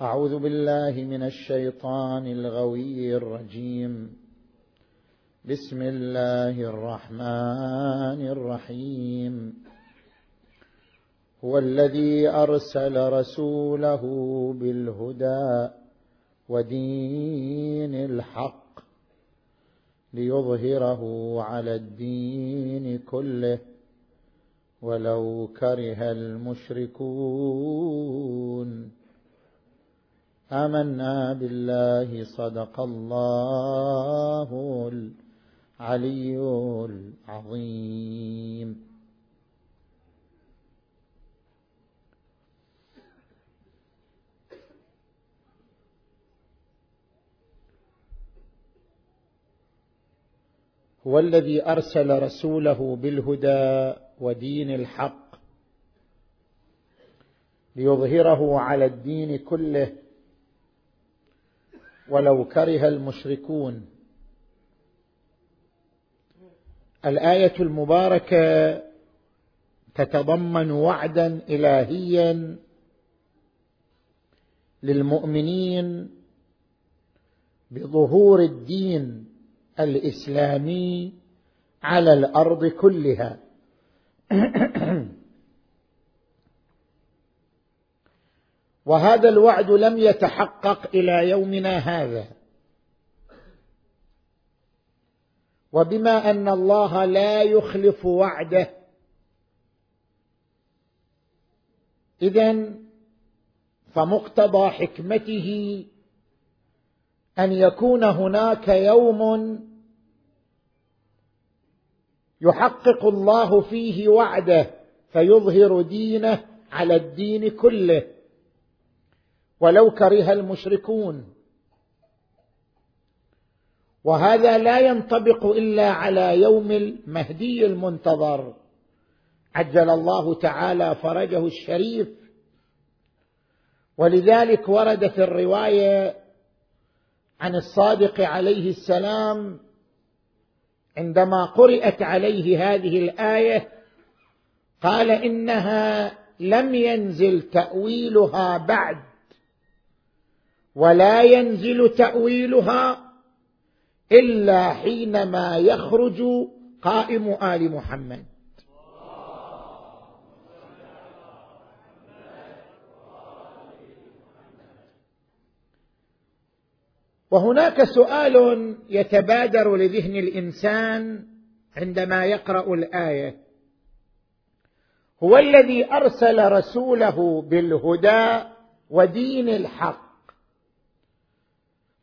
أعوذ بالله من الشيطان الغوي الرجيم. بسم الله الرحمن الرحيم. هو الذي أرسل رسوله بالهدى ودين الحق ليظهره على الدين كله ولو كره المشركون. آمنا بالله صدق الله العلي العظيم. هو الذي أرسل رسوله بالهدى ودين الحق ليظهره على الدين كله ولو كره المشركون. الآية المباركة تتضمن وعدا إلهيا للمؤمنين بظهور الدين الإسلامي على الأرض كلها. وهذا الوعد لم يتحقق إلى يومنا هذا. وبما أن الله لا يخلف وعده. اذا فمقتضى حكمته أن يكون هناك يوم يحقق الله فيه وعده فيظهر دينه على الدين كله. ولو كره المشركون. وهذا لا ينطبق إلا على يوم المهدي المنتظر. عجل الله تعالى فرجه الشريف. ولذلك ورد في الرواية عن الصادق عليه السلام عندما قرات عليه هذه الآية قال إنها لم ينزل تأويلها بعد. ولا ينزل تأويلها إلا حينما يخرج قائم آل محمد. وهناك سؤال يتبادر لذهن الإنسان عندما يقرأ الآية. هو الذي أرسل رسوله بالهدى ودين الحق.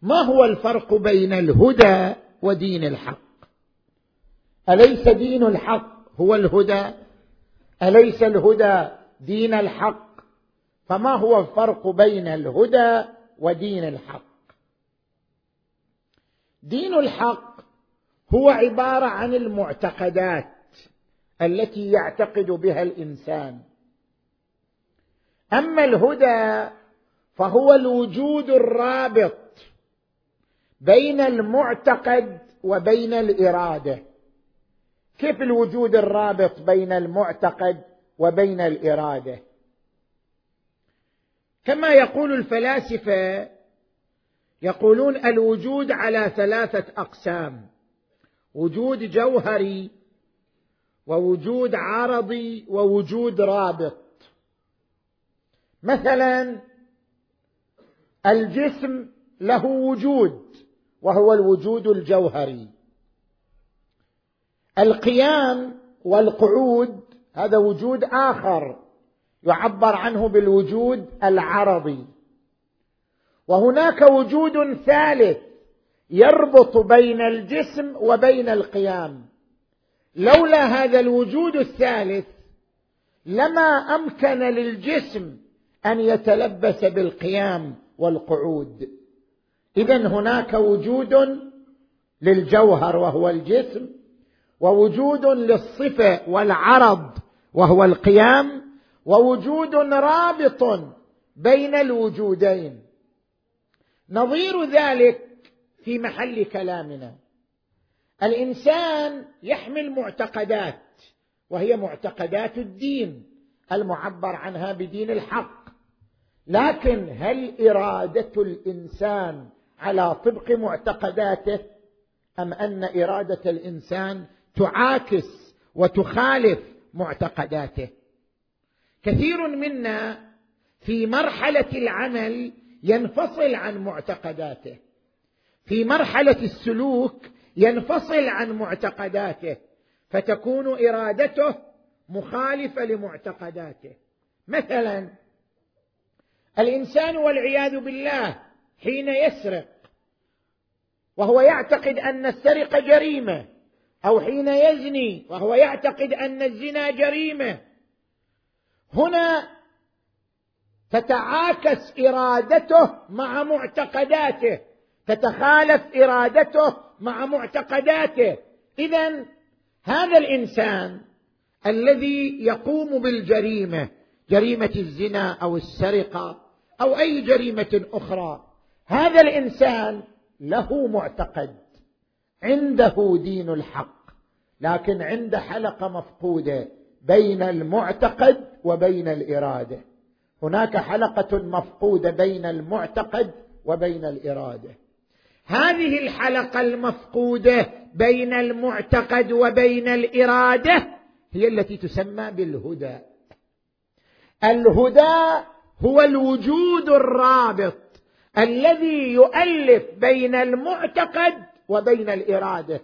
ما هو الفرق بين الهدى ودين الحق؟ أليس دين الحق هو الهدى؟ أليس الهدى دين الحق؟ فما هو الفرق بين الهدى ودين الحق؟ دين الحق هو عبارة عن المعتقدات التي يعتقد بها الإنسان. أما الهدى فهو الوجود الرابط بين المعتقد وبين الإرادة. كيف الوجود الرابط بين المعتقد وبين الإرادة؟ كما يقول الفلاسفة يقولون الوجود على ثلاثة أقسام وجود جوهري ووجود عرضي ووجود رابط. مثلا الجسم له وجود وهو الوجود الجوهري. القيام والقعود هذا وجود آخر يعبر عنه بالوجود العرضي وهناك وجود ثالث يربط بين الجسم وبين القيام. لولا هذا الوجود الثالث لما أمكن للجسم أن يتلبس بالقيام والقعود. اذا هناك وجود للجوهر وهو الجسم ووجود للصفة والعرض وهو القيام ووجود رابط بين الوجودين. نظير ذلك في محل كلامنا. الإنسان يحمل معتقدات وهي معتقدات الدين المعبر عنها بدين الحق. لكن هل إرادة الإنسان على طبق معتقداته أم أن إرادة الإنسان تعاكس وتخالف معتقداته. كثير منا في مرحلة العمل ينفصل عن معتقداته. في مرحلة السلوك ينفصل عن معتقداته. فتكون إرادته مخالفة لمعتقداته. مثلا الإنسان والعياذ بالله حين يسرق وهو يعتقد أن السرقه جريمة أو حين يزني وهو يعتقد أن الزنا جريمة. هنا تتعاكس إرادته مع معتقداته تتخالف إرادته مع معتقداته. اذا هذا الإنسان الذي يقوم بالجريمة جريمة الزنا أو السرقة أو أي جريمة أخرى هذا الإنسان له معتقد عنده دين الحق لكن عند حلقة مفقودة بين المعتقد وبين الإرادة. هناك حلقة مفقودة بين المعتقد وبين الإرادة. هذه الحلقة المفقودة بين المعتقد وبين الإرادة هي التي تسمى بالهدى. الهدى هو الوجود الرابط الذي يؤلف بين المعتقد وبين الإرادة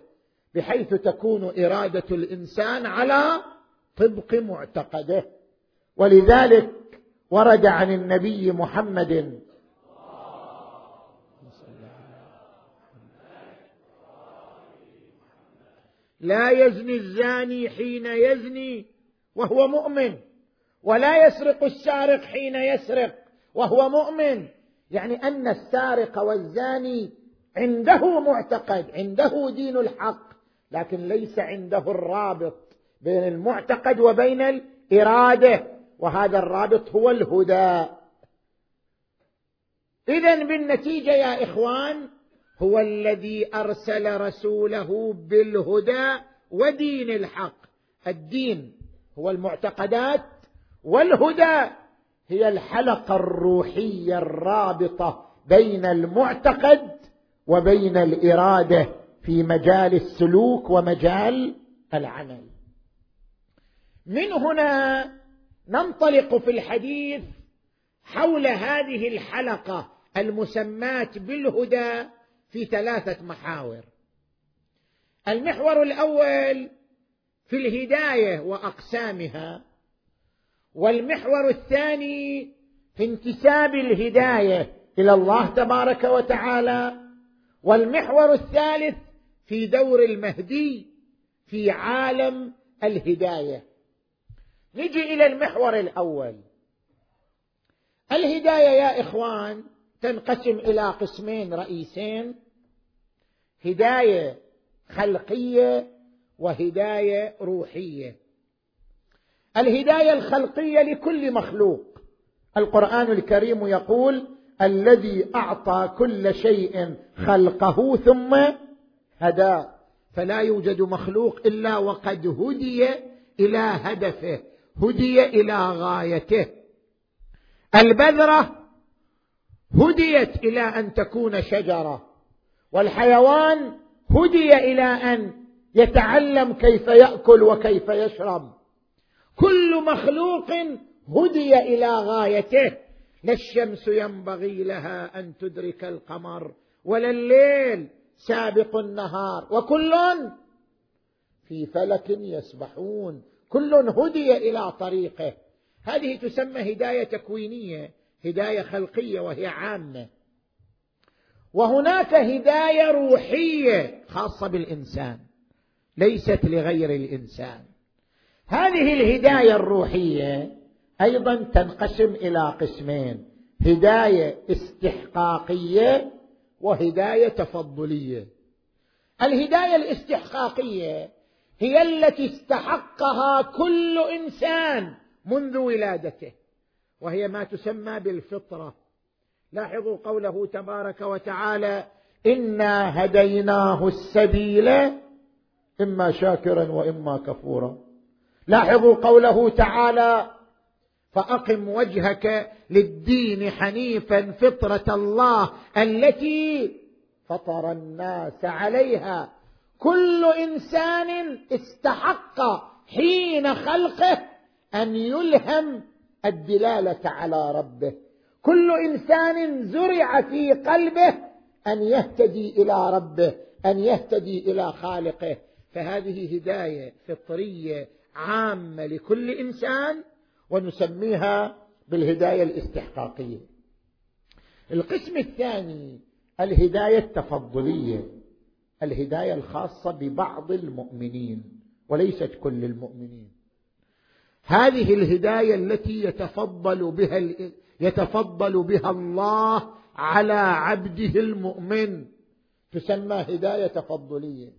بحيث تكون إرادة الإنسان على طبق معتقده. ولذلك ورد عن النبي محمد لا يزني الزاني حين يزني وهو مؤمن ولا يسرق السارق حين يسرق وهو مؤمن. يعني أن السارق والزاني عنده معتقد عنده دين الحق لكن ليس عنده الرابط بين المعتقد وبين الإرادة وهذا الرابط هو الهدى. اذا بالنتيجة يا إخوان هو الذي أرسل رسوله بالهدى ودين الحق. الدين هو المعتقدات والهدى. هي الحلقة الروحية الرابطة بين المعتقد وبين الإرادة في مجال السلوك ومجال العمل. من هنا ننطلق في الحديث حول هذه الحلقة المسماة بالهدى في ثلاثة محاور. المحور الأول في الهداية وأقسامها والمحور الثاني في انتساب الهداية إلى الله تبارك وتعالى والمحور الثالث في دور المهدي في عالم الهداية. نجي إلى المحور الأول. الهداية يا إخوان تنقسم إلى قسمين رئيسين. هداية خلقية وهداية روحية. الهداية الخلقية لكل مخلوق. القرآن الكريم يقول الذي أعطى كل شيء خلقه ثم هدى. فلا يوجد مخلوق إلا وقد هدي إلى هدفه هدي إلى غايته. البذرة هديت إلى أن تكون شجرة والحيوان هدي إلى أن يتعلم كيف يأكل وكيف يشرب. كل مخلوق هدي إلى غايته. لا الشمس ينبغي لها أن تدرك القمر ولا الليل سابق النهار. وكل في فلك يسبحون كل هدي إلى طريقه. هذه تسمى هداية تكوينية هداية خلقية وهي عامة. وهناك هداية روحية خاصة بالإنسان ليست لغير الإنسان. هذه الهداية الروحية أيضا تنقسم إلى قسمين هداية استحقاقية وهداية تفضلية. الهداية الاستحقاقية هي التي استحقها كل إنسان منذ ولادته وهي ما تسمى بالفطرة. لاحظوا قوله تبارك وتعالى إنا هديناه السبيل إما شاكرا وإما كفورا. لاحظوا قوله تعالى فأقم وجهك للدين حنيفا فطرة الله التي فطر الناس عليها. كل إنسان استحق حين خلقه أن يلهم الدلالة على ربه. كل إنسان زرع في قلبه أن يهتدي إلى ربه أن يهتدي إلى خالقه. فهذه هداية فطرية عامة لكل إنسان ونسميها بالهداية الاستحقاقية. القسم الثاني الهداية التفضلية الهداية الخاصة ببعض المؤمنين وليست كل المؤمنين. هذه الهداية التي يتفضل بها يتفضل بها الله على عبده المؤمن تسمى هداية تفضلية.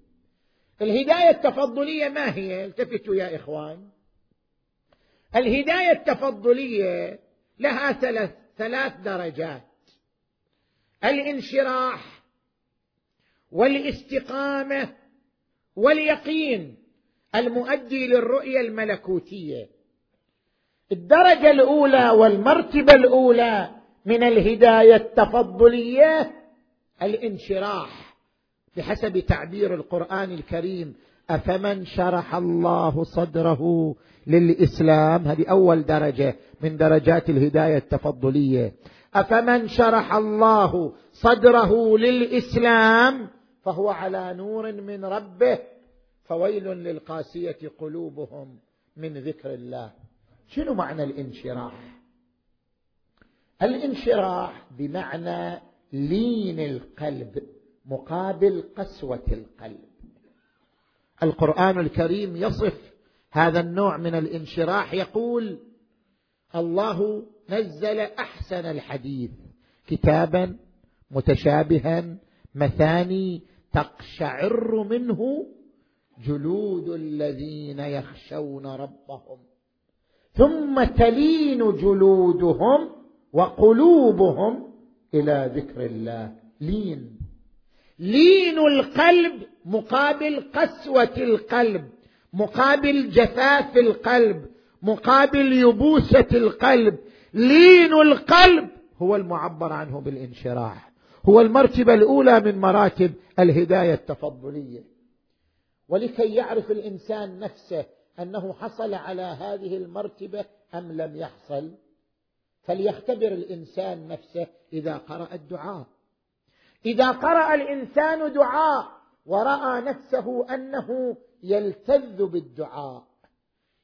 الهداية التفضلية ما هي؟ التفتوا يا إخوان. الهداية التفضلية لها ثلاث ثلاث درجات. الانشراح والاستقامة واليقين المؤدي للرؤية الملكوتية. الدرجة الأولى والمرتبة الأولى من الهداية التفضلية الانشراح. بحسب تعبير القرآن الكريم أفمن شرح الله صدره للإسلام؟ هذه أول درجة من درجات الهداية التفضلية. أفمن شرح الله صدره للإسلام فهو على نور من ربه فويل للقاسية قلوبهم من ذكر الله. شنو معنى الانشراح؟ الانشراح بمعنى لين القلب. مقابل قسوة القلب. القرآن الكريم يصف هذا النوع من الانشراح يقول الله نزل أحسن الحديث كتابا متشابها مثاني تقشعر منه جلود الذين يخشون ربهم ثم تلين جلودهم وقلوبهم إلى ذكر الله. لين. لين القلب مقابل قسوة القلب مقابل جفاف القلب مقابل يبوسة القلب. لين القلب هو المعبر عنه بالانشراح هو المرتبة الأولى من مراتب الهداية التفضلية. ولكي يعرف الإنسان نفسه أنه حصل على هذه المرتبة أم لم يحصل فليختبر الإنسان نفسه إذا قرأ الدعاء. إذا قرأ الإنسان دعاء ورأى نفسه أنه يلتذ بالدعاء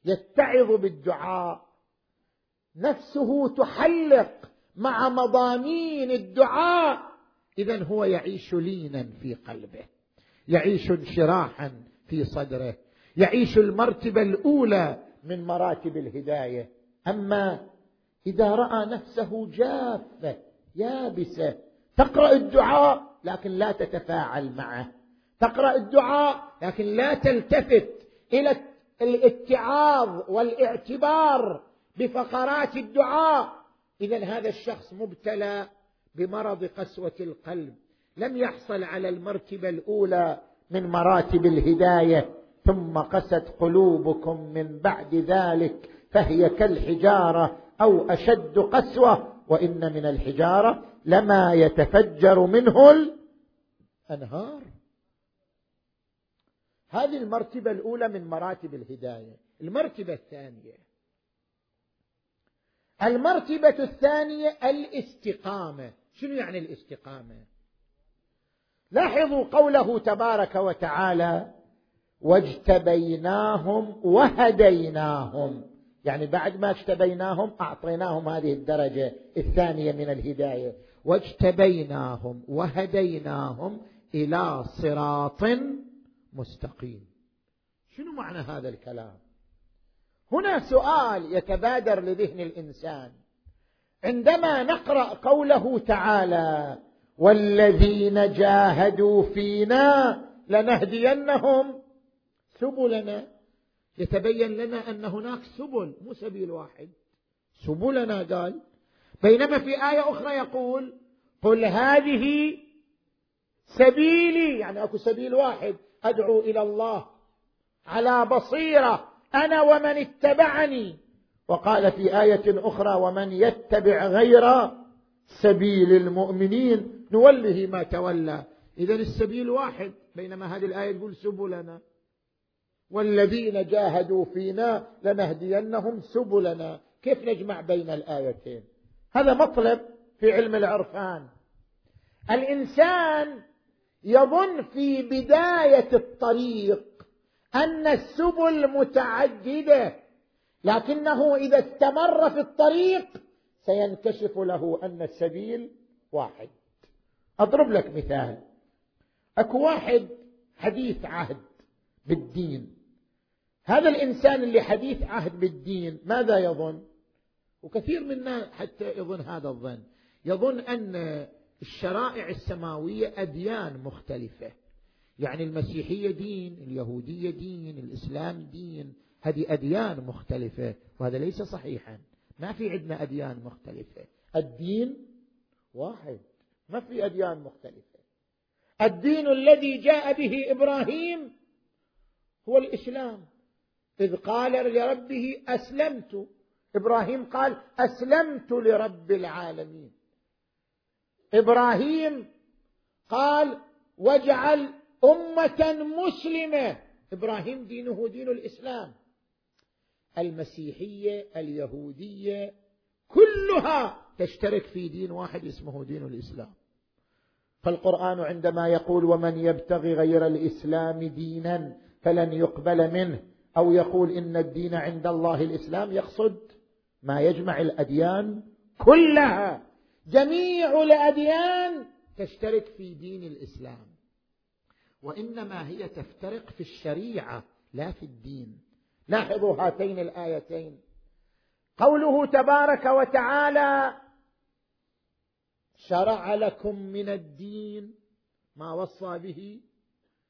يتعظ بالدعاء نفسه تحلق مع مضامين الدعاء اذا هو يعيش لينا في قلبه يعيش انشراحا في صدره يعيش المرتبة الأولى من مراتب الهداية. أما إذا رأى نفسه جافة يابسة تقرأ الدعاء لكن لا تتفاعل معه. تقرأ الدعاء لكن لا تلتفت إلى الاتعاظ والاعتبار بفقرات الدعاء. اذا هذا الشخص مبتلى بمرض قسوة القلب. لم يحصل على المرتبه الأولى من مراتب الهداية ثم قست قلوبكم من بعد ذلك فهي كالحجارة أو أشد قسوة. وإن من الحجارة لما يتفجر منه الأنهار. هذه المرتبة الأولى من مراتب الهداية. المرتبة الثانية. المرتبة الثانية الاستقامة. شنو يعني الاستقامة؟ لاحظوا قوله تبارك وتعالى واجتبيناهم وهديناهم يعني بعد ما اجتبيناهم أعطيناهم هذه الدرجة الثانية من الهداية. واجتبيناهم وهديناهم إلى صراط مستقيم. شنو معنى هذا الكلام؟ هنا سؤال يتبادر لذهن الإنسان. عندما نقرأ قوله تعالى والذين جاهدوا فينا لنهدينهم سبلنا يتبين لنا أن هناك سبل مو سبيل واحد. سبلنا قال بينما في آية أخرى يقول قل هذه سبيلي يعني أكو سبيل واحد أدعو إلى الله على بصيرة أنا ومن اتبعني. وقال في آية أخرى ومن يتبع غير سبيل المؤمنين نوله ما تولى. اذا السبيل واحد بينما هذه الآية تقول سبلنا. والذين جاهدوا فينا لنهدينهم سبلنا. كيف نجمع بين الآيتين؟ هذا مطلب في علم العرفان. الإنسان يظن في بداية الطريق أن السبل متعددة لكنه إذا استمر في الطريق سينكشف له أن السبيل واحد. أضرب لك مثال. أكو واحد حديث عهد بالدين. هذا الإنسان اللي حديث عهد بالدين ماذا يظن؟ وكثير منا حتى يظن هذا الظن. يظن أن الشرائع السماوية أديان مختلفة. يعني المسيحية دين اليهودية دين الإسلام دين. هذه أديان مختلفة وهذا ليس صحيحا. ما في عندنا أديان مختلفة. الدين واحد. ما في أديان مختلفة. الدين الذي جاء به إبراهيم هو الإسلام. إذ قال لربه أسلمت. إبراهيم قال أسلمت لرب العالمين. إبراهيم قال واجعل أمة مسلمة. إبراهيم دينه دين الإسلام. المسيحية اليهودية كلها تشترك في دين واحد اسمه دين الإسلام. فالقرآن عندما يقول ومن يبتغي غير الإسلام دينا فلن يقبل منه. أو يقول إن الدين عند الله الإسلام يقصد ما يجمع الأديان كلها. جميع الأديان تشترك في دين الإسلام. وإنما هي تفترق في الشريعة لا في الدين. لاحظوا هاتين الآيتين. قوله تبارك وتعالى شرع لكم من الدين ما وصى به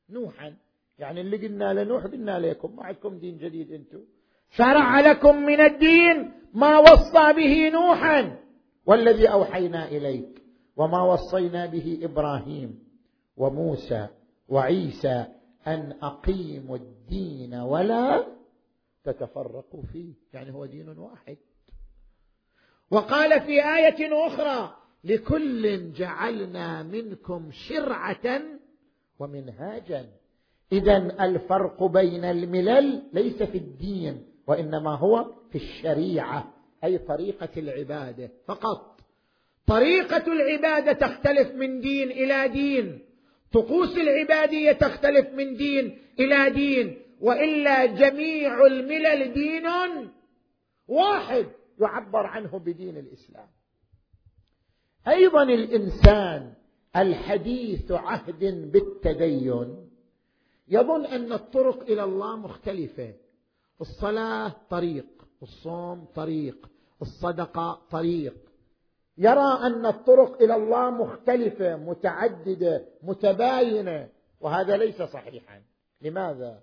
نوحا. يعني اللي قلنا لنوح قلنا لكم ما عندكم دين جديد أنتم. شرع لكم من الدين ما وصى به نوحا. والذي أوحينا إليك وما وصينا به إبراهيم وموسى وعيسى أن أقيموا الدين ولا تتفرقوا فيه. يعني هو دين واحد. وقال في آية أخرى لكل جعلنا منكم شرعة ومنهاجا. إذا الفرق بين الملل ليس في الدين وإنما هو في الشريعة أي طريقة العبادة فقط. طريقة العبادة تختلف من دين إلى دين. طقوس العبادية تختلف من دين إلى دين. وإلا جميع الملل دين واحد يعبر عنه بدين الإسلام. أيضا الإنسان الحديث عهد بالتدين يظن أن الطرق إلى الله مختلفة. الصلاة طريق الصوم طريق الصدقة طريق. يرى أن الطرق إلى الله مختلفة متعددة متباينة وهذا ليس صحيحا. لماذا؟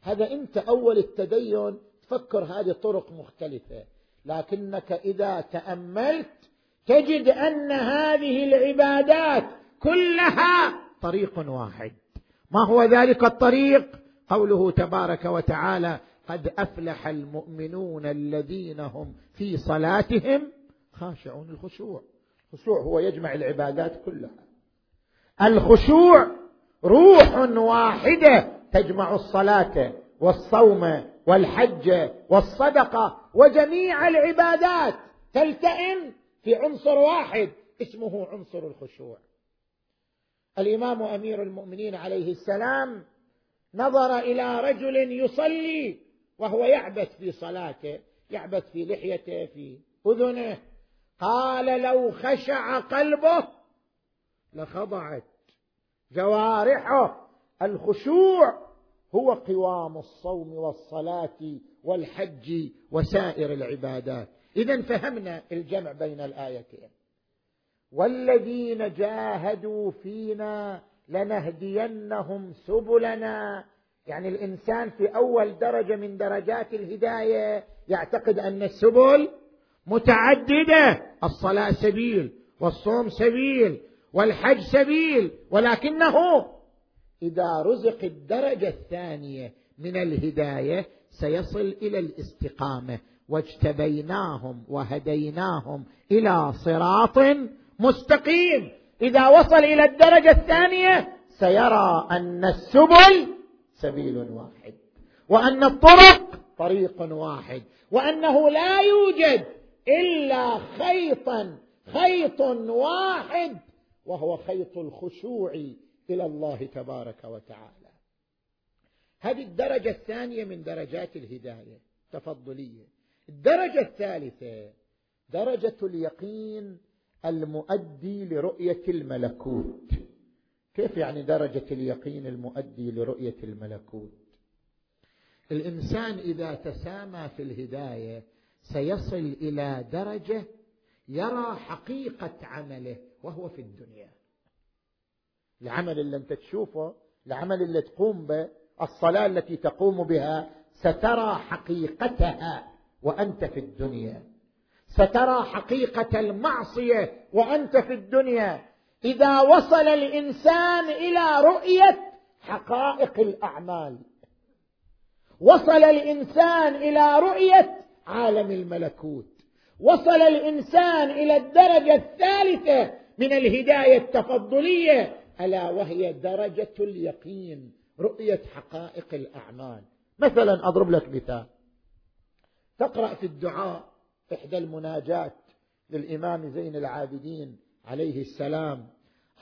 هذا أنت أول التدين تفكر هذه طرق مختلفة. لكنك إذا تأملت تجد أن هذه العبادات كلها طريق واحد. ما هو ذلك الطريق؟ قوله تبارك وتعالى قد أفلح المؤمنون الذين هم في صلاتهم خاشعون الخشوع. الخشوع هو يجمع العبادات كلها. الخشوع روح واحدة تجمع الصلاة والصوم والحج والصدقة وجميع العبادات. تلتئم في عنصر واحد اسمه عنصر الخشوع. الإمام أمير المؤمنين عليه السلام نظر إلى رجل يصلي وهو يعبث في صلاته يعبث في لحيته في أذنه. قال لو خشع قلبه لخضعت جوارحه. الخشوع هو قوام الصوم والصلاة والحج وسائر العبادات. اذا فهمنا الجمع بين الآيتين. والذين جاهدوا فينا لنهدينهم سبلنا. يعني الإنسان في أول درجة من درجات الهداية يعتقد أن السبل متعددة. الصلاة سبيل والصوم سبيل والحج سبيل ولكنه إذا رزق الدرجة الثانية من الهداية سيصل إلى الاستقامة. واجتبيناهم وهديناهم إلى صراط مستقيم. إذا وصل إلى الدرجة الثانية سيرى أن السبل سبيل واحد وأن الطرق طريق واحد وأنه لا يوجد إلا خيطا خيط واحد وهو خيط الخشوع إلى الله تبارك وتعالى. هذه الدرجة الثانية من درجات الهداية تفضليه الدرجة الثالثة درجة اليقين المؤدي لرؤية الملكوت. كيف يعني درجة اليقين المؤدي لرؤية الملكوت؟ الإنسان إذا تسامى في الهداية سيصل إلى درجة يرى حقيقة عمله وهو في الدنيا. العمل اللي أنت تشوفه العمل اللي تقوم به الصلاة التي تقوم بها سترى حقيقتها وأنت في الدنيا. سترى حقيقة المعصية وأنت في الدنيا. إذا وصل الإنسان إلى رؤية حقائق الأعمال. وصل الإنسان إلى رؤية عالم الملكوت. وصل الإنسان إلى الدرجة الثالثة من الهداية التفضلية ألا وهي درجة اليقين رؤية حقائق الأعمال. مثلا أضرب لك مثال. تقرأ في الدعاء. إحدى المناجات للإمام زين العابدين عليه السلام.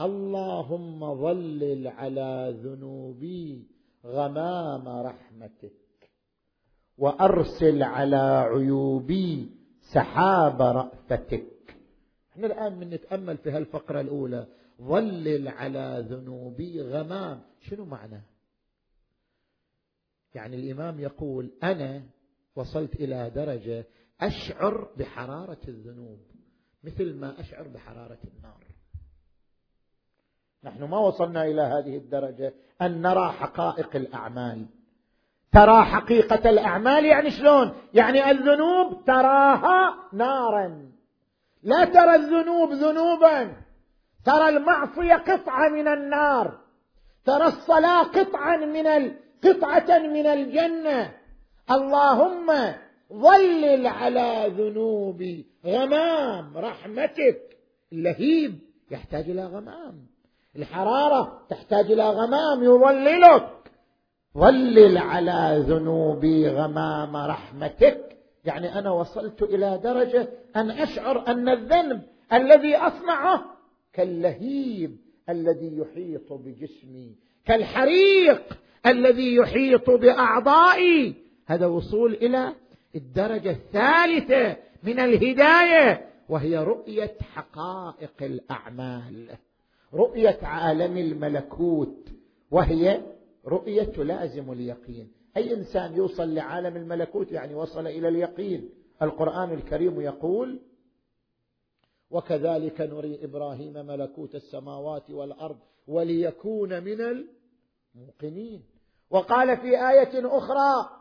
اللهم ظلل على ذنوبي غمام رحمتك وأرسل على عيوبي سحاب رأفتك. إحنا الآن من نتامل في هالفقرة الأولى. ظلل على ذنوبي غمام. شنو معنى؟ يعني الإمام يقول أنا وصلت إلى درجة أشعر بحرارة الذنوب مثل ما أشعر بحرارة النار. نحن ما وصلنا إلى هذه الدرجة أن نرى حقائق الأعمال. ترى حقيقة الأعمال يعني شلون؟ يعني الذنوب تراها نارا. لا ترى الذنوب ذنوبا. ترى المعصية قطعة من النار. ترى الصلاة قطعا من قطعة من الجنة. اللهم ظلل على ذنوبي غمام رحمتك. اللهيب يحتاج إلى غمام. الحرارة تحتاج إلى غمام يظللك. ظلل على ذنوبي غمام رحمتك. يعني أنا وصلت إلى درجة أن أشعر أن الذنب الذي أصنعه كاللهيب الذي يحيط بجسمي كالحريق الذي يحيط بأعضائي. هذا وصول إلى الدرجة الثالثة من الهداية وهي رؤية حقائق الأعمال. رؤية عالم الملكوت وهي رؤية تلازم اليقين. أي إنسان يوصل لعالم الملكوت يعني وصل إلى اليقين. القرآن الكريم يقول وكذلك نري إبراهيم ملكوت السماوات والأرض وليكون من الموقنين وقال في آية أخرى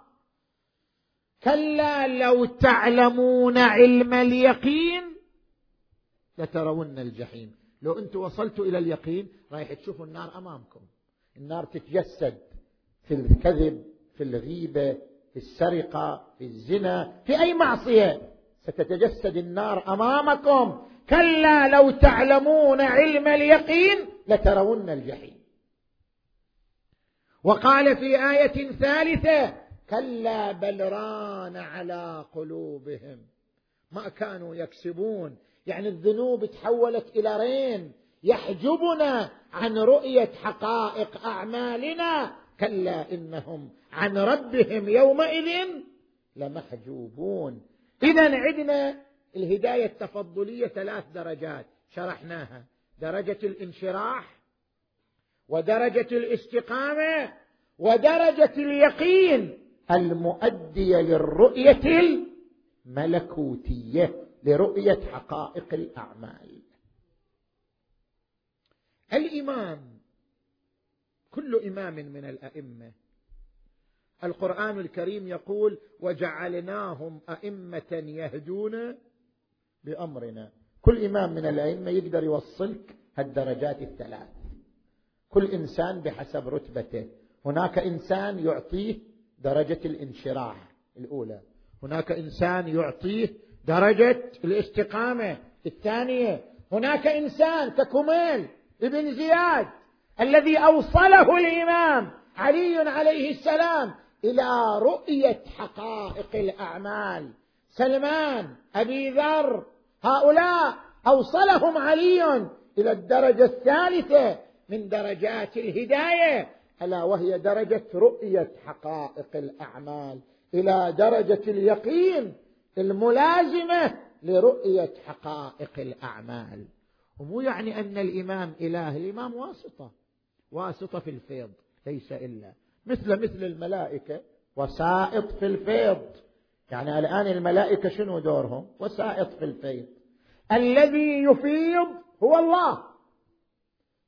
كلا لو تعلمون علم اليقين لترون الجحيم. لو أنتم وصلتوا إلى اليقين رايح تشوفوا النار أمامكم. النار تتجسد في الكذب في الغيبة في السرقة في الزنا في أي معصية. ستتجسد النار أمامكم. كلا لو تعلمون علم اليقين لترون الجحيم. وقال في آية ثالثة كلا بل ران على قلوبهم. ما كانوا يكسبون. يعني الذنوب تحولت إلى رين. يحجبنا عن رؤية حقائق أعمالنا. كلا إنهم عن ربهم يومئذ لمحجوبون. إذا عندنا الهداية التفضلية ثلاث درجات. شرحناها. درجة الانشراح ودرجة الاستقامة ودرجة اليقين. المؤديه للرؤية الملكوتية لرؤية حقائق الأعمال. الإمام كل إمام من الأئمة. القرآن الكريم يقول وجعلناهم أئمة يهدون بأمرنا. كل إمام من الأئمة يقدر يوصلك هالدرجات الثلاث. كل إنسان بحسب رتبته. هناك إنسان يعطيه درجة الانشراح الأولى. هناك إنسان يعطيه درجة الاستقامة الثانية. هناك إنسان ككميل ابن زياد الذي أوصله الإمام علي عليه السلام إلى رؤية حقائق الأعمال. سلمان أبي ذر هؤلاء أوصلهم علي إلى الدرجة الثالثة من درجات الهداية. ألا وهي درجة رؤية حقائق الأعمال إلى درجة اليقين الملازمة لرؤية حقائق الأعمال. ومو يعني أن الإمام إله الإمام واسطة واسطة في الفيض ليس إلا. مثل مثل الملائكة وسائط في الفيض. يعني الآن الملائكة شنو دورهم؟ وسائط في الفيض. الذي يفيض هو الله.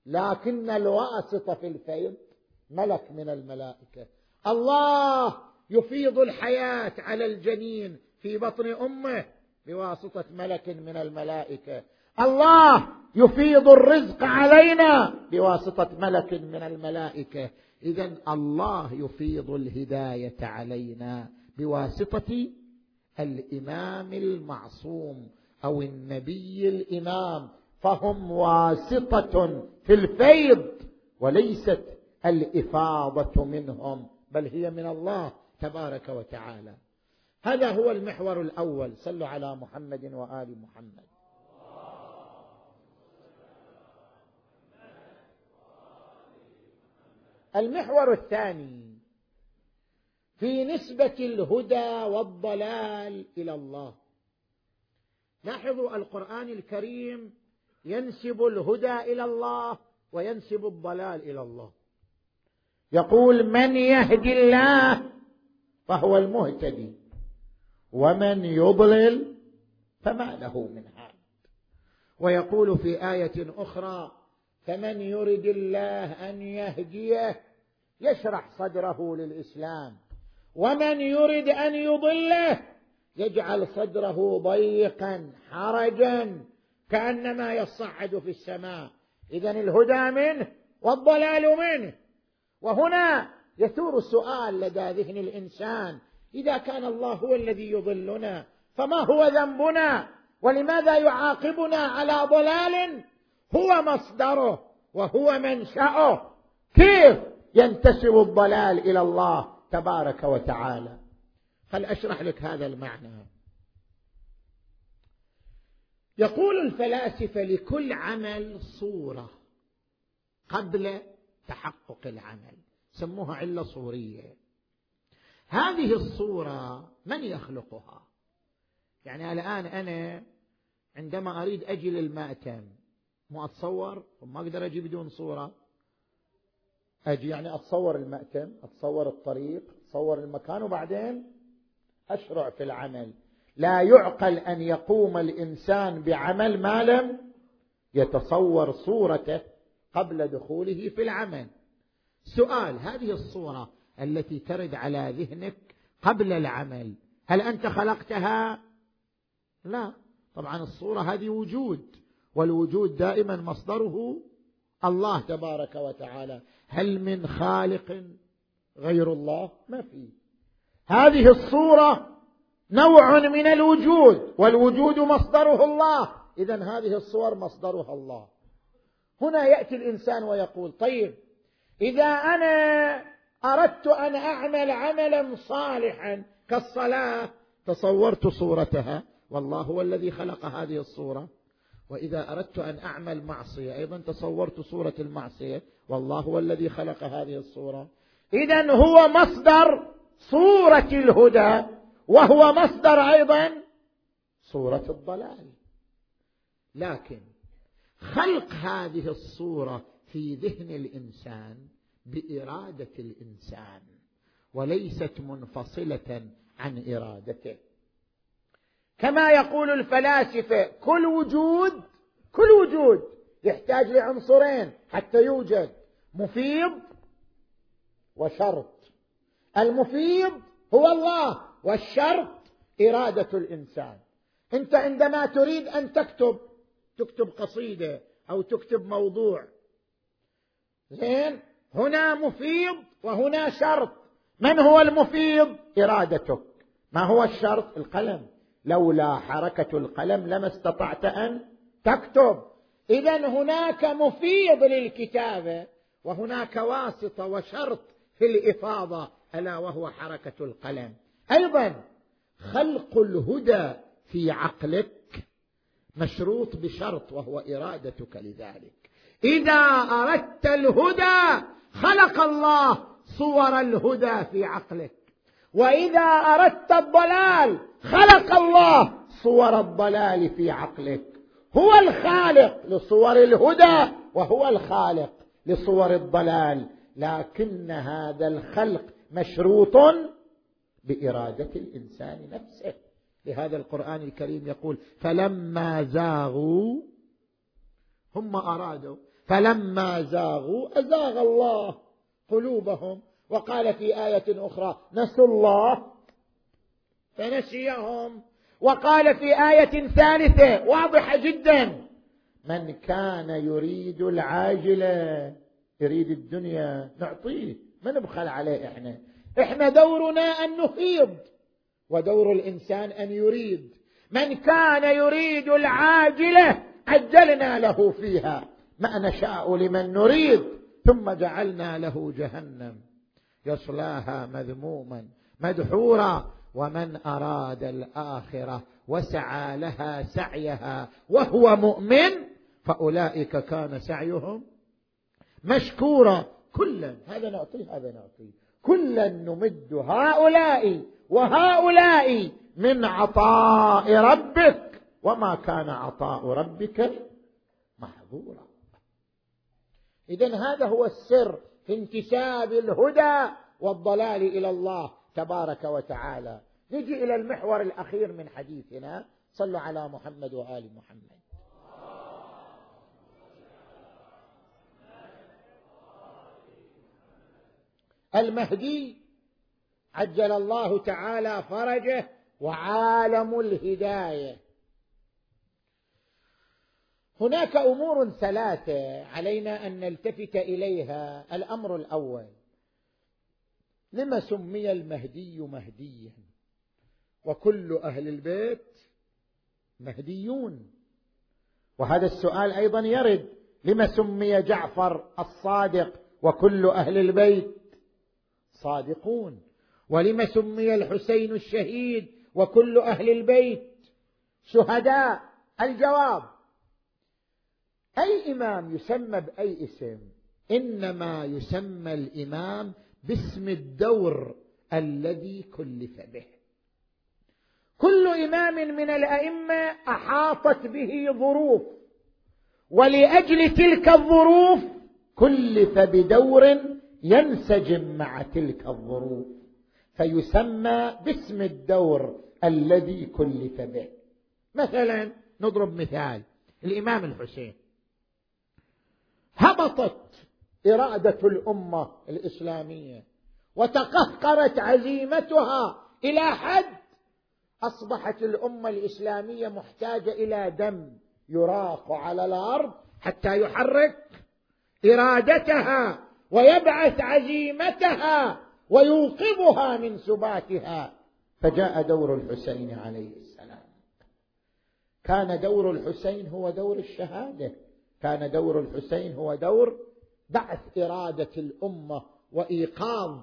لكن الواسطة في الفيض ملك من الملائكة. الله يفيض الحياة على الجنين في بطن أمه بواسطة ملك من الملائكة. الله يفيض الرزق علينا بواسطة ملك من الملائكة. اذا الله يفيض الهداية علينا بواسطة الإمام المعصوم أو النبي الإمام. فهم واسطة في الفيض وليست الإفاضة منهم بل هي من الله تبارك وتعالى. هذا هو المحور الأول. صلوا على محمد وآل محمد. المحور الثاني في نسبة الهدى والضلال إلى الله. لاحظوا القرآن الكريم ينسب الهدى إلى الله وينسب الضلال إلى الله. يقول من يهدي الله فهو المهتدي ومن يضلل فما له من هاد. ويقول في آية أخرى فمن يرد الله أن يهديه يشرح صدره للإسلام ومن يرد أن يضله يجعل صدره ضيقا حرجا كأنما يصعد في السماء. اذا الهدى منه والضلال منه. وهنا يثور السؤال لدى ذهن الإنسان إذا كان الله هو الذي يضلنا فما هو ذنبنا؟ ولماذا يعاقبنا على ضلال؟ هو مصدره وهو منشأه. كيف ينتسب الضلال إلى الله تبارك وتعالى؟ هل أشرح لك هذا المعنى. يقول الفلاسفة لكل عمل صورة قبل تحقق العمل. سموها علة صورية. هذه الصورة من يخلقها؟ يعني الآن أنا عندما أريد أجي للمأتم مو أتصور؟ ما أقدر أجي بدون صورة. أجي يعني أتصور المأتم أتصور الطريق أتصور المكان وبعدين أشرع في العمل. لا يعقل أن يقوم الإنسان بعمل ما لم يتصور صورته. قبل دخوله في العمل. سؤال هذه الصورة التي ترد على ذهنك قبل العمل هل أنت خلقتها؟ لا. طبعا الصورة هذه وجود والوجود دائما مصدره الله تبارك وتعالى. هل من خالق غير الله؟ ما في. هذه الصورة نوع من الوجود والوجود مصدره الله. اذا هذه الصور مصدرها الله. هنا يأتي الإنسان ويقول طيب إذا أنا أردت أن أعمل عملا صالحا كالصلاة تصورت صورتها والله هو الذي خلق هذه الصورة. وإذا أردت أن أعمل معصية أيضا تصورت صورة المعصية والله هو الذي خلق هذه الصورة. اذا هو مصدر صورة الهدى وهو مصدر أيضا صورة الضلال. لكن خلق هذه الصورة في ذهن الإنسان بإرادة الإنسان وليست منفصلة عن إرادته. كما يقول الفلاسفة كل وجود كل وجود يحتاج لعنصرين حتى يوجد مفيض وشرط. المفيض هو الله والشرط إرادة الإنسان. أنت عندما تريد أن تكتب تكتب قصيدة أو تكتب موضوع. زين هنا مفيض وهنا شرط. من هو المفيض؟ إرادتك. ما هو الشرط؟ القلم. لولا حركة القلم لما استطعت أن تكتب. اذا هناك مفيض للكتابة وهناك واسطة وشرط في الإفاضة ألا وهو حركة القلم. أيضا خلق الهدى في عقلك. مشروط بشرط وهو إرادتك لذلك. إذا أردت الهدى خلق الله صور الهدى في عقلك. وإذا أردت الضلال خلق الله صور الضلال في عقلك. هو الخالق لصور الهدى وهو الخالق لصور الضلال. لكن هذا الخلق مشروط بإرادة الإنسان نفسه. لهذا القرآن الكريم يقول فلما زاغوا هم أرادوا فلما زاغوا أزاغ الله قلوبهم. وقال في آية أخرى نسوا الله فنسيهم. وقال في آية ثالثة واضحة جدا من كان يريد العاجله يريد الدنيا نعطيه ما نبخل عليه إحنا. إحنا دورنا أن نفيض ودور الإنسان أن يريد. من كان يريد العاجلة عجلنا له فيها. ما نشاء لمن نريد. ثم جعلنا له جهنم. يصلاها مذموما مدحورا. ومن أراد الآخرة وسعى لها سعيها وهو مؤمن فأولئك كان سعيهم مشكورا. كلا هذا نعطيه هذا نعطيه. كلا نمد هؤلاء وهؤلاء من عطاء ربك. وما كان عطاء ربك محظورا. اذا هذا هو السر في انتساب الهدى والضلال إلى الله تبارك وتعالى. نجي إلى المحور الأخير من حديثنا. صلوا على محمد وآل محمد. المهدي عجل الله تعالى فرجه وعالم الهداية. هناك أمور ثلاثة علينا أن نلتفت إليها. الأمر الأول لما سمي المهدي مهديا؟ وكل أهل البيت مهديون. وهذا السؤال أيضا يرد. لما سمي جعفر الصادق وكل أهل البيت صادقون؟ ولم سمي الحسين الشهيد وكل أهل البيت شهداء؟ الجواب أي إمام يسمى بأي اسم؟ إنما يسمى الإمام باسم الدور الذي كلف به. كل إمام من الأئمة أحاطت به ظروف ولأجل تلك الظروف كلف بدور ينسجم مع تلك الظروف. فيسمى باسم الدور الذي كلف به. مثلا نضرب مثال الإمام الحسين. هبطت إرادة الأمة الإسلامية وتقهقرت عزيمتها إلى حد أصبحت الأمة الإسلامية محتاجة إلى دم يراق على الأرض حتى يحرك إرادتها ويبعث عزيمتها ويوقظها من سباتها. فجاء دور الحسين عليه السلام. كان دور الحسين هو دور الشهادة. كان دور الحسين هو دور بعث إرادة الأمة وإيقاظ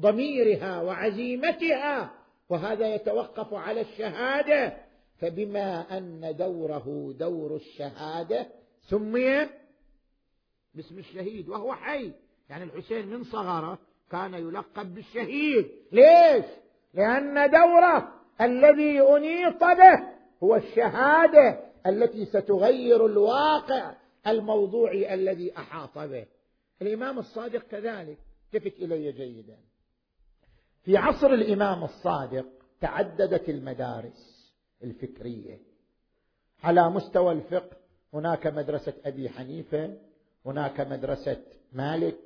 ضميرها وعزيمتها. وهذا يتوقف على الشهادة. فبما أن دوره دور الشهادة سمي باسم الشهيد وهو حي. يعني الحسين من صغره كان يلقب بالشهيد. ليش؟ لأن دوره الذي أنيط به هو الشهادة التي ستغير الواقع الموضوعي الذي أحاط به. الإمام الصادق كذلك. التفت إلي جيدا. في عصر الإمام الصادق تعددت المدارس الفكرية. على مستوى الفقه هناك مدرسة أبي حنيفة هناك مدرسة مالك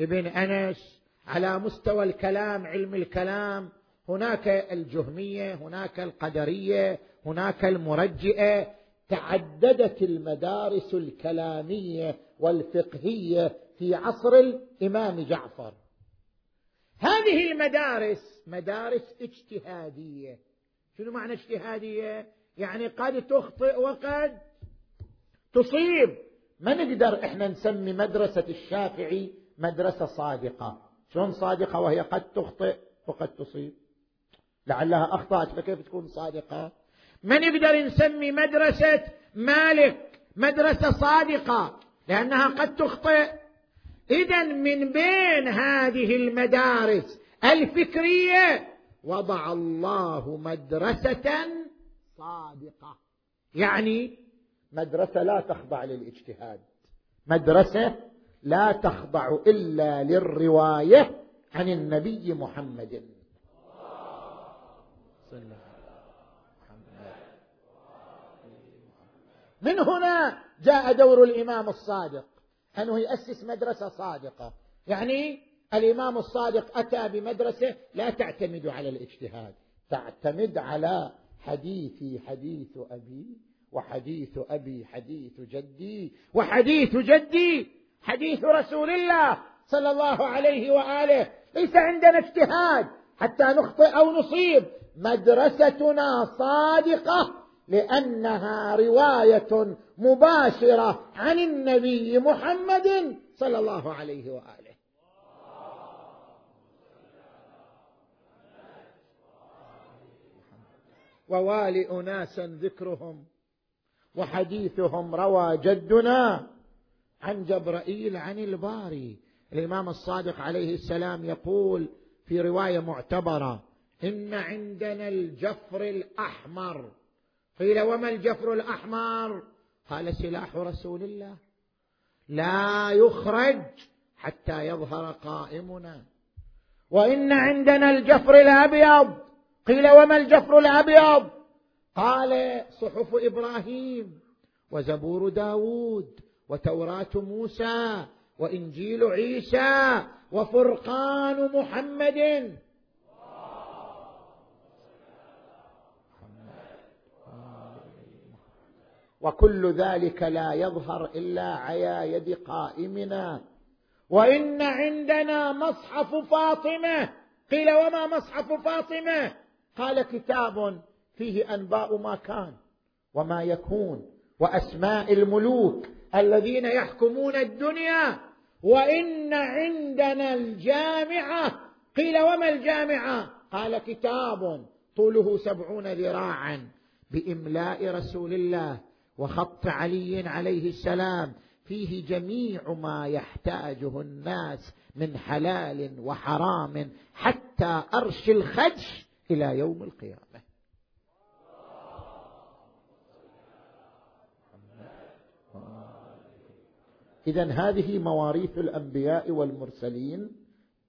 ابن أنس على مستوى الكلام علم الكلام. هناك الجهمية هناك القدرية هناك المرجئة. تعددت المدارس الكلامية والفقهية في عصر الإمام جعفر. هذه المدارس مدارس اجتهادية. شنو معنى اجتهادية؟ يعني قد تخطئ وقد تصيب. ما نقدر إحنا نسمي مدرسة الشافعي مدرسة صادقة. شلون صادقة؟ وهي قد تخطئ وقد تصيب. لعلها أخطأت فكيف تكون صادقة؟ ما نقدر نسمي مدرسة مالك مدرسة صادقة؟ لأنها قد تخطئ. إذا من بين هذه المدارس الفكرية وضع الله مدرسة صادقة. يعني مدرسة لا تخضع للاجتهاد. مدرسة لا تخضع إلا للرواية عن النبي محمد. من هنا جاء دور الإمام الصادق أنه يأسس مدرسة صادقة. يعني الإمام الصادق أتى بمدرسة لا تعتمد على الاجتهاد تعتمد على حديثي حديث أبي وحديث أبي حديث جدي وحديث جدي. حديث رسول الله صلى الله عليه وآله ليس عندنا اجتهاد حتى نخطئ أو نصيب. مدرستنا صادقة لأنها رواية مباشرة عن النبي محمد صلى الله عليه وآله. ووالي أناسا ذكرهم وحديثهم روى جدنا. عن جبرائيل عن الباري. الإمام الصادق عليه السلام يقول في رواية معتبرة إن عندنا الجفر الأحمر. قيل وما الجفر الأحمر؟ قال سلاح رسول الله. لا يخرج حتى يظهر قائمنا. وإن عندنا الجفر الأبيض. قيل وما الجفر الأبيض؟ قال صحف إبراهيم وزبور داود. وتوراة موسى وإنجيل عيسى وفرقان محمد. وكل ذلك لا يظهر إلا عيا يد قائمنا. وإن عندنا مصحف فاطمة. قيل وما مصحف فاطمة؟ قال كتاب فيه أنباء ما كان وما يكون وأسماء الملوك. الذين يحكمون الدنيا وإن عندنا الجامعة. قيل وما الجامعة؟ قال كتاب طوله سبعون ذراعا بإملاء رسول الله وخط علي عليه السلام. فيه جميع ما يحتاجه الناس من حلال وحرام حتى أرش الخدش إلى يوم القيامة. اذا هذه مواريث الأنبياء والمرسلين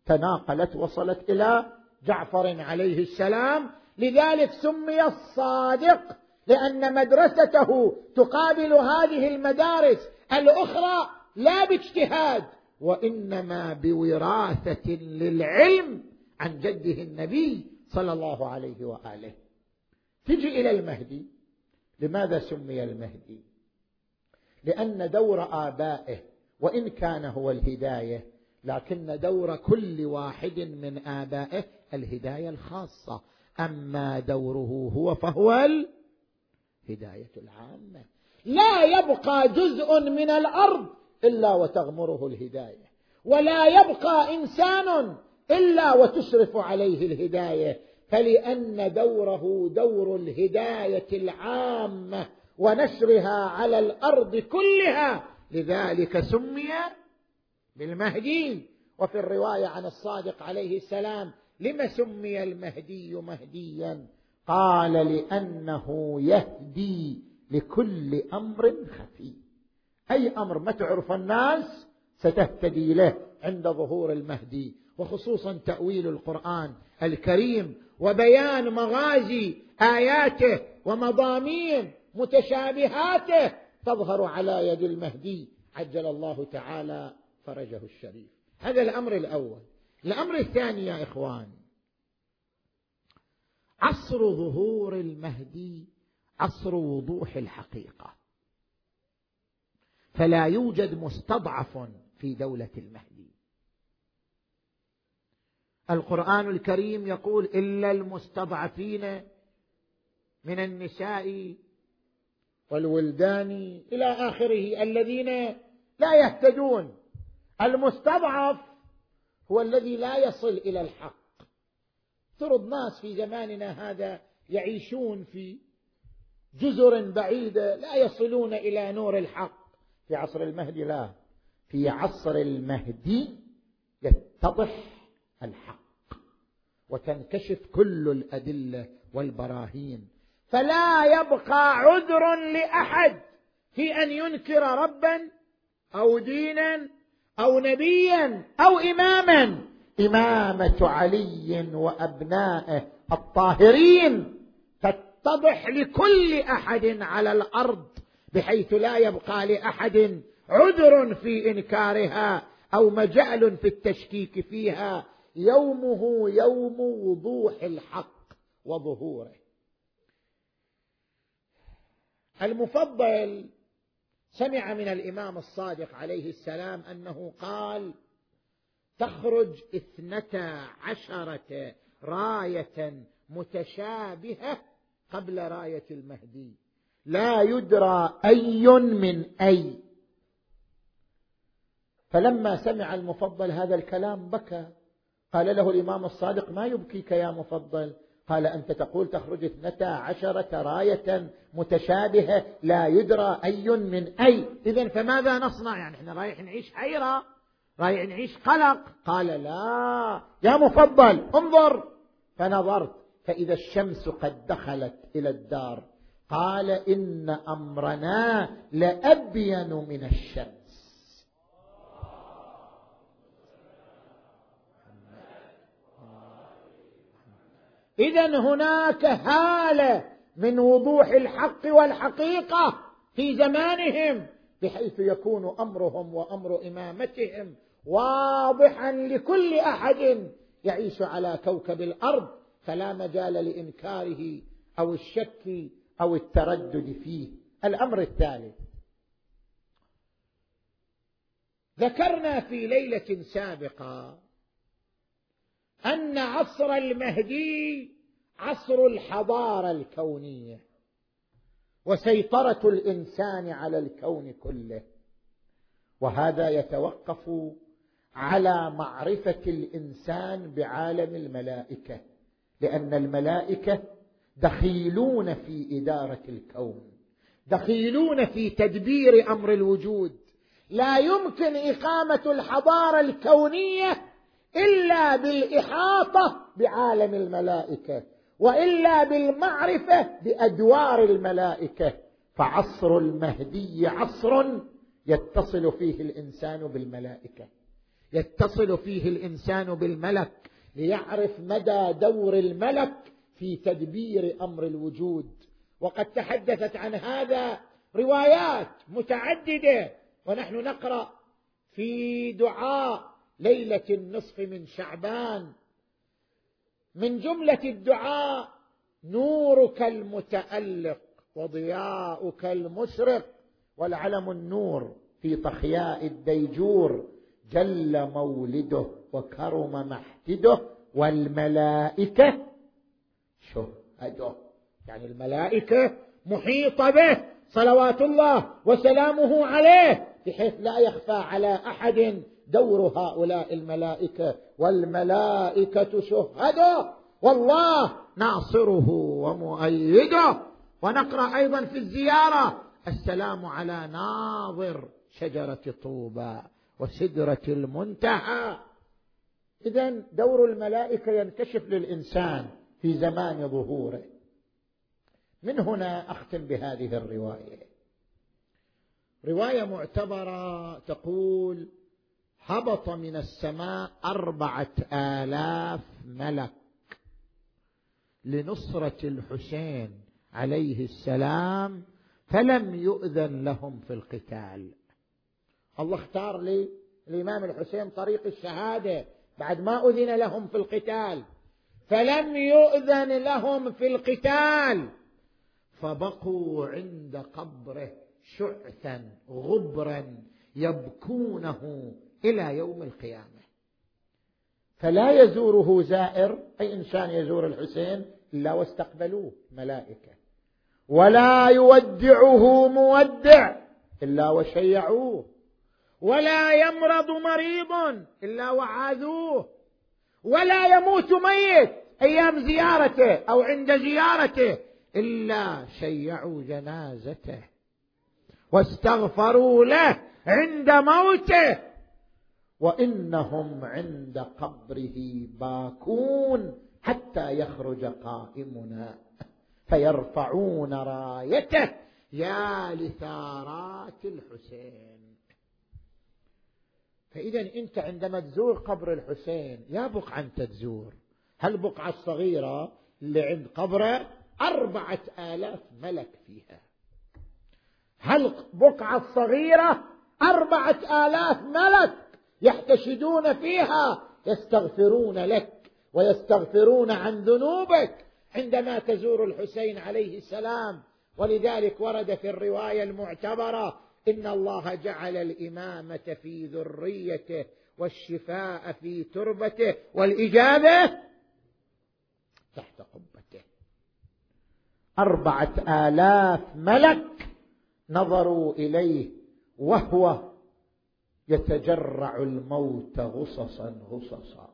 تناقلت وصلت إلى جعفر عليه السلام. لذلك سمي الصادق لأن مدرسته تقابل هذه المدارس الأخرى لا باجتهاد وإنما بوراثة للعلم عن جده النبي صلى الله عليه وآله. تجي إلى المهدي. لماذا سمي المهدي؟ لأن دور آبائه وإن كان هو الهداية لكن دور كل واحد من آبائه الهداية الخاصة. أما دوره هو فهو هداية العامة. لا يبقى جزء من الأرض إلا وتغمره الهداية ولا يبقى إنسان إلا وتشرف عليه الهداية. فلأن دوره دور الهداية العامة ونشرها على الأرض كلها. لذلك سمي بالمهدي. وفي الرواية عن الصادق عليه السلام لم سمي المهدي مهديا؟ قال لأنه يهدي لكل أمر خفي. أي أمر ما تعرف الناس ستهتدي له عند ظهور المهدي وخصوصا تأويل القرآن الكريم وبيان مغازي آياته ومضامين متشابهاته تظهر على يد المهدي عجل الله تعالى فرجه الشريف. هذا الأمر الأول. الأمر الثاني يا اخوان عصر ظهور المهدي عصر وضوح الحقيقة. فلا يوجد مستضعف في دولة المهدي. القرآن الكريم يقول إلا المستضعفين من النساء والولدان إلى آخره الذين لا يهتدون. المستضعف هو الذي لا يصل إلى الحق. افترض ناس في زماننا هذا يعيشون في جزر بعيدة لا يصلون إلى نور الحق. في عصر المهدي لا. في عصر المهدي يتضح الحق. وتنكشف كل الأدلة والبراهين. فلا يبقى عذر لأحد في أن ينكر ربا أو دينا أو نبيا أو اماما. إمامة علي وأبنائه الطاهرين تتضح لكل أحد على الأرض بحيث لا يبقى لأحد عذر في إنكارها أو مجأل في التشكيك فيها. يومه يوم وضوح الحق وظهوره. المفضل سمع من الإمام الصادق عليه السلام أنه قال تخرج اثنتا عشرة راية متشابهة قبل راية المهدي. لا يدرى أي من أي. فلما سمع المفضل هذا الكلام بكى. قال له الإمام الصادق ما يبكيك يا مفضل؟ قال أنت تقول تخرج اثنتا عشرة راية متشابهة لا يدرى أي من أي. إذا فماذا نصنع؟ يعني إحنا رايح نعيش حيرة رايح نعيش قلق. قال لا. يا مفضل انظر. فنظرت فإذا الشمس قد دخلت إلى الدار قال إن أمرنا لأبين من الشمس اذا هناك هاله من وضوح الحق والحقيقة في زمانهم بحيث يكون أمرهم وأمر إمامتهم واضحا لكل أحد يعيش على كوكب الأرض فلا مجال لإنكاره أو الشك أو التردد فيه. الأمر الثالث ذكرنا في ليلة سابقة أن عصر المهدي عصر الحضارة الكونية وسيطرة الإنسان على الكون كله. وهذا يتوقف على معرفة الإنسان بعالم الملائكة لأن الملائكة دخيلون في إدارة الكون دخيلون في تدبير أمر الوجود. لا يمكن إقامة الحضارة الكونية إلا بالإحاطة بعالم الملائكة وإلا بالمعرفة بأدوار الملائكة. فعصر المهدي عصر يتصل فيه الإنسان بالملائكة يتصل فيه الإنسان بالملك ليعرف مدى دور الملك في تدبير أمر الوجود. وقد تحدثت عن هذا روايات متعددة ونحن نقرأ في دعاء ليلة النصف من شعبان. من جملة الدعاء نورك المتألق وضياؤك المشرق. والعلم النور في طخياء الديجور. جل مولده وكرم محتده والملائكة شهده. يعني الملائكة محيطة به صلوات الله وسلامه عليه بحيث لا يخفى على أحد دور هؤلاء الملائكة والملائكة شهداء. والله ناصره ومؤيده. ونقرأ أيضا في الزيارة. السلام على ناظر شجرة طوبى وسدرة المنتهى. اذا دور الملائكة ينكشف للإنسان في زمان ظهوره. من هنا أختم بهذه الرواية. رواية معتبرة تقول هبط من السماء أربعة آلاف ملك لنصرة الحسين عليه السلام فلم يؤذن لهم في القتال. الله اختار لي الإمام الحسين طريق الشهادة بعد ما أذن لهم في القتال. فلم يؤذن لهم في القتال. فبقوا عند قبره شعثا غبرا يبكونه إلى يوم القيامة. فلا يزوره زائر أي إنسان يزور الحسين إلا واستقبلوه ملائكة. ولا يودعه مودع إلا وشيعوه. ولا يمرض مريض إلا وعاذوه. ولا يموت ميت أيام زيارته أو عند زيارته إلا شيعوا جنازته. واستغفروا له عند موته وإنهم عند قبره باكون حتى يخرج قائمنا. فيرفعون رايته. يا لثارات الحسين. فإذا أنت عندما تزور قبر الحسين يا بقعة أنت تزور. هالبقعة الصغيرة اللي عند قبره أربعة آلاف ملك فيها؟ هالبقعة الصغيرة أربعة آلاف ملك؟ يحتشدون فيها يستغفرون لك ويستغفرون عن ذنوبك عندما تزور الحسين عليه السلام. ولذلك ورد في الرواية المعتبرة إن الله جعل الإمامة في ذريته والشفاء في تربته والإجابة تحت قبته. أربعة آلاف ملك نظروا إليه وهو يتجرع الموت غصصا غصصا.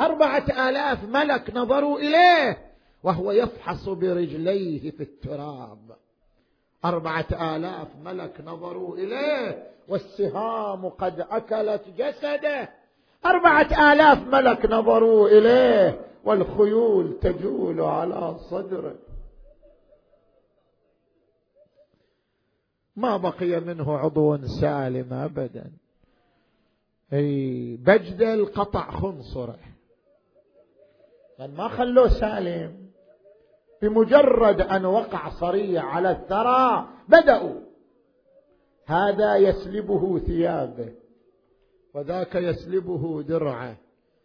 أربعة آلاف ملك نظروا إليه وهو يفحص برجليه في التراب. أربعة آلاف ملك نظروا إليه والسهام قد أكلت جسده. أربعة آلاف ملك نظروا إليه والخيول تجول على صدره. ما بقي منه عضو سالم أبدا. أي بجدل قطع خنصرة. ما خلوه سالم. بمجرد أن وقع صريع على الثرى بدأوا. هذا يسلبه ثيابه وذاك يسلبه درعه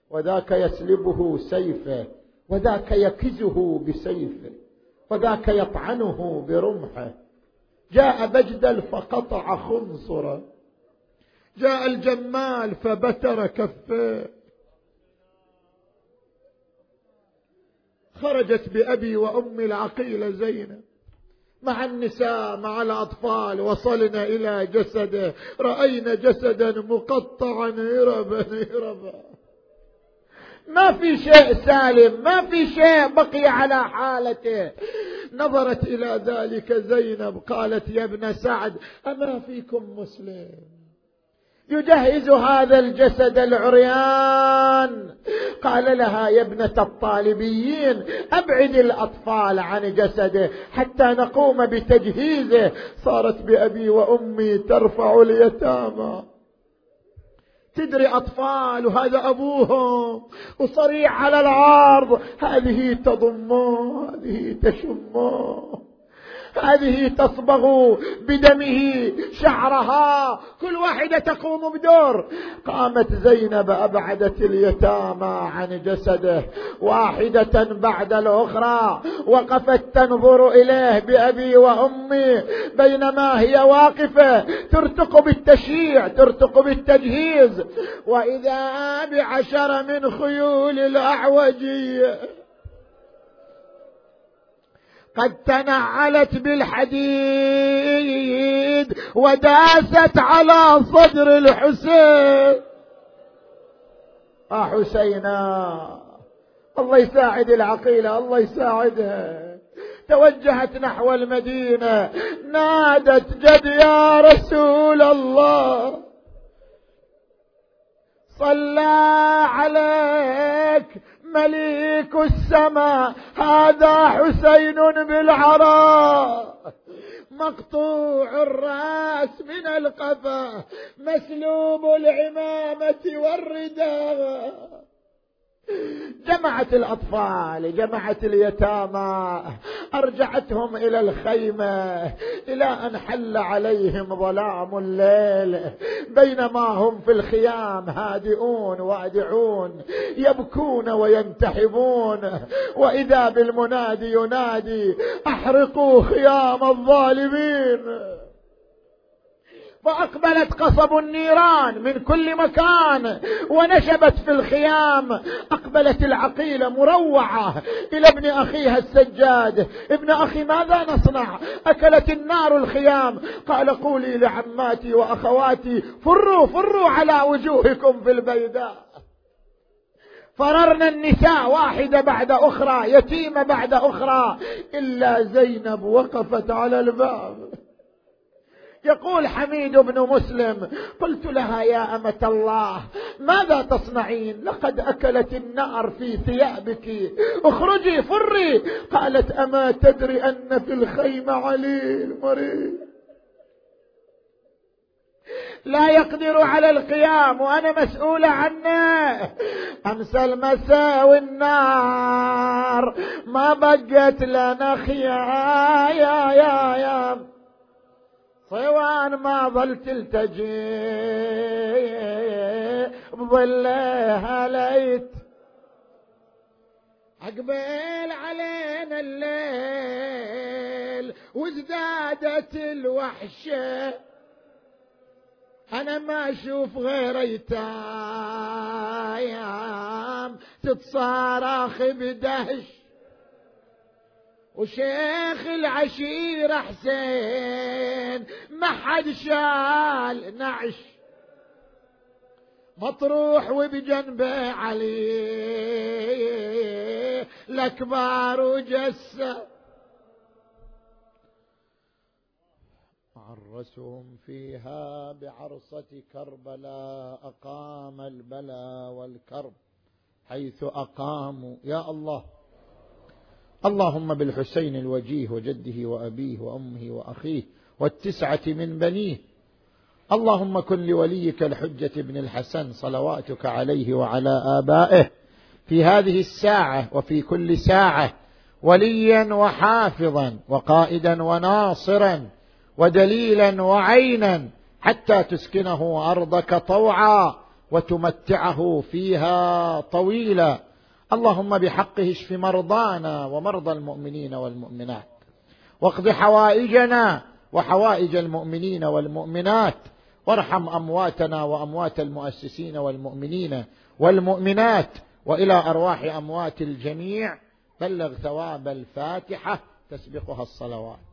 وذاك يسلبه سيفه وذاك يكزه بسيفه وذاك يطعنه برمحه. جاء بجدل فقطع خنصره جاء الجمال فبتر كفيه خرجت بأبي وأمي العقيلة زينب مع النساء مع الأطفال وصلنا إلى جسده رأينا جسدا مقطعا هربا هربا. ما في شيء سالم ما في شيء بقي على حالته. نظرت إلى ذلك زينب قالت يا ابن سعد أما فيكم مسلم؟ يجهز هذا الجسد العريان. قال لها يا ابنة الطالبيين أبعد الأطفال عن جسده حتى نقوم بتجهيزه. صارت بأبي وأمي ترفع اليتامى. تدري أطفال وهذا أبوهم وصريع على العرض هذه تضمه هذه تشمه. هذه تصبغ بدمه شعرها. كل واحدة تقوم بدور. قامت زينب أبعدت اليتامى عن جسده واحدة بعد الأخرى وقفت تنظر إليه بأبي وأمي. بينما هي واقفة ترتق بالتشييع ترتق بالتجهيز. وإذا بعشر من خيول الأعوجية قد تنعلت بالحديد وداست على صدر الحسين. آه حسينا الله يساعد العقيلة الله يساعدها. توجهت نحو المدينة نادت جد يا رسول الله. صلى عليك مليك السماء هذا حسين بالعراء. مقطوع الرأس من القفا مسلوب العمامة والرداء. جمعت الأطفال جمعت اليتامى أرجعتهم إلى الخيمة إلى أن حل عليهم ظلام الليل. بينما هم في الخيام هادئون وادعون يبكون وينتحبون. وإذا بالمنادي ينادي أحرقوا خيام الظالمين. فأقبلت قصب النيران من كل مكان ونشبت في الخيام. أقبلت العقيلة مروعة إلى ابن أخيها السجاد. ابن أخي ماذا نصنع؟ أكلت النار الخيام. قال قولي لعماتي وأخواتي فروا فروا على وجوهكم في البيداء. فررنا النساء واحدة بعد أخرى يتيمة بعد أخرى إلا زينب وقفت على الباب. يقول حميد بن مسلم قلت لها يا أمة الله ماذا تصنعين؟ لقد أكلت النار في ثيابك. اخرجي فري. قالت أما تدري أن في الخيمه عليل مريض لا يقدر على القيام وأنا مسؤولة عنه. أمس المساء والنار ما بقت لنا خيا يا يا يا صوان ما ظل تلتجي بظلها ليت. عقبال علينا الليل وازدادت الوحشة. أنا ما أشوف غير أيتام تتصارخ بدهش. وشيخ العشيرة حسين ما حد شال نعش. مطروح وبجنبه علي الأكبار وجسة. عرسهم فيها بعرصة كربلاء أقام البلا والكرب حيث أقاموا. يا الله. اللهم بالحسين الوجيه وجده وأبيه وأمه وأخيه والتسعة من بنيه. اللهم كن لوليك الحجة بن الحسن صلواتك عليه وعلى آبائه في هذه الساعة وفي كل ساعة وليا وحافظا وقائدا وناصرا ودليلا وعينا حتى تسكنه أرضك طوعا وتمتعه فيها طويلا. اللهم بحقه اشف مرضانا ومرضى المؤمنين والمؤمنات. واقض حوائجنا وحوائج المؤمنين والمؤمنات. وارحم أمواتنا وأموات المؤسسين والمؤمنين والمؤمنات. وإلى أرواح أموات الجميع. بلغ ثواب الفاتحة. تسبقها الصلوات.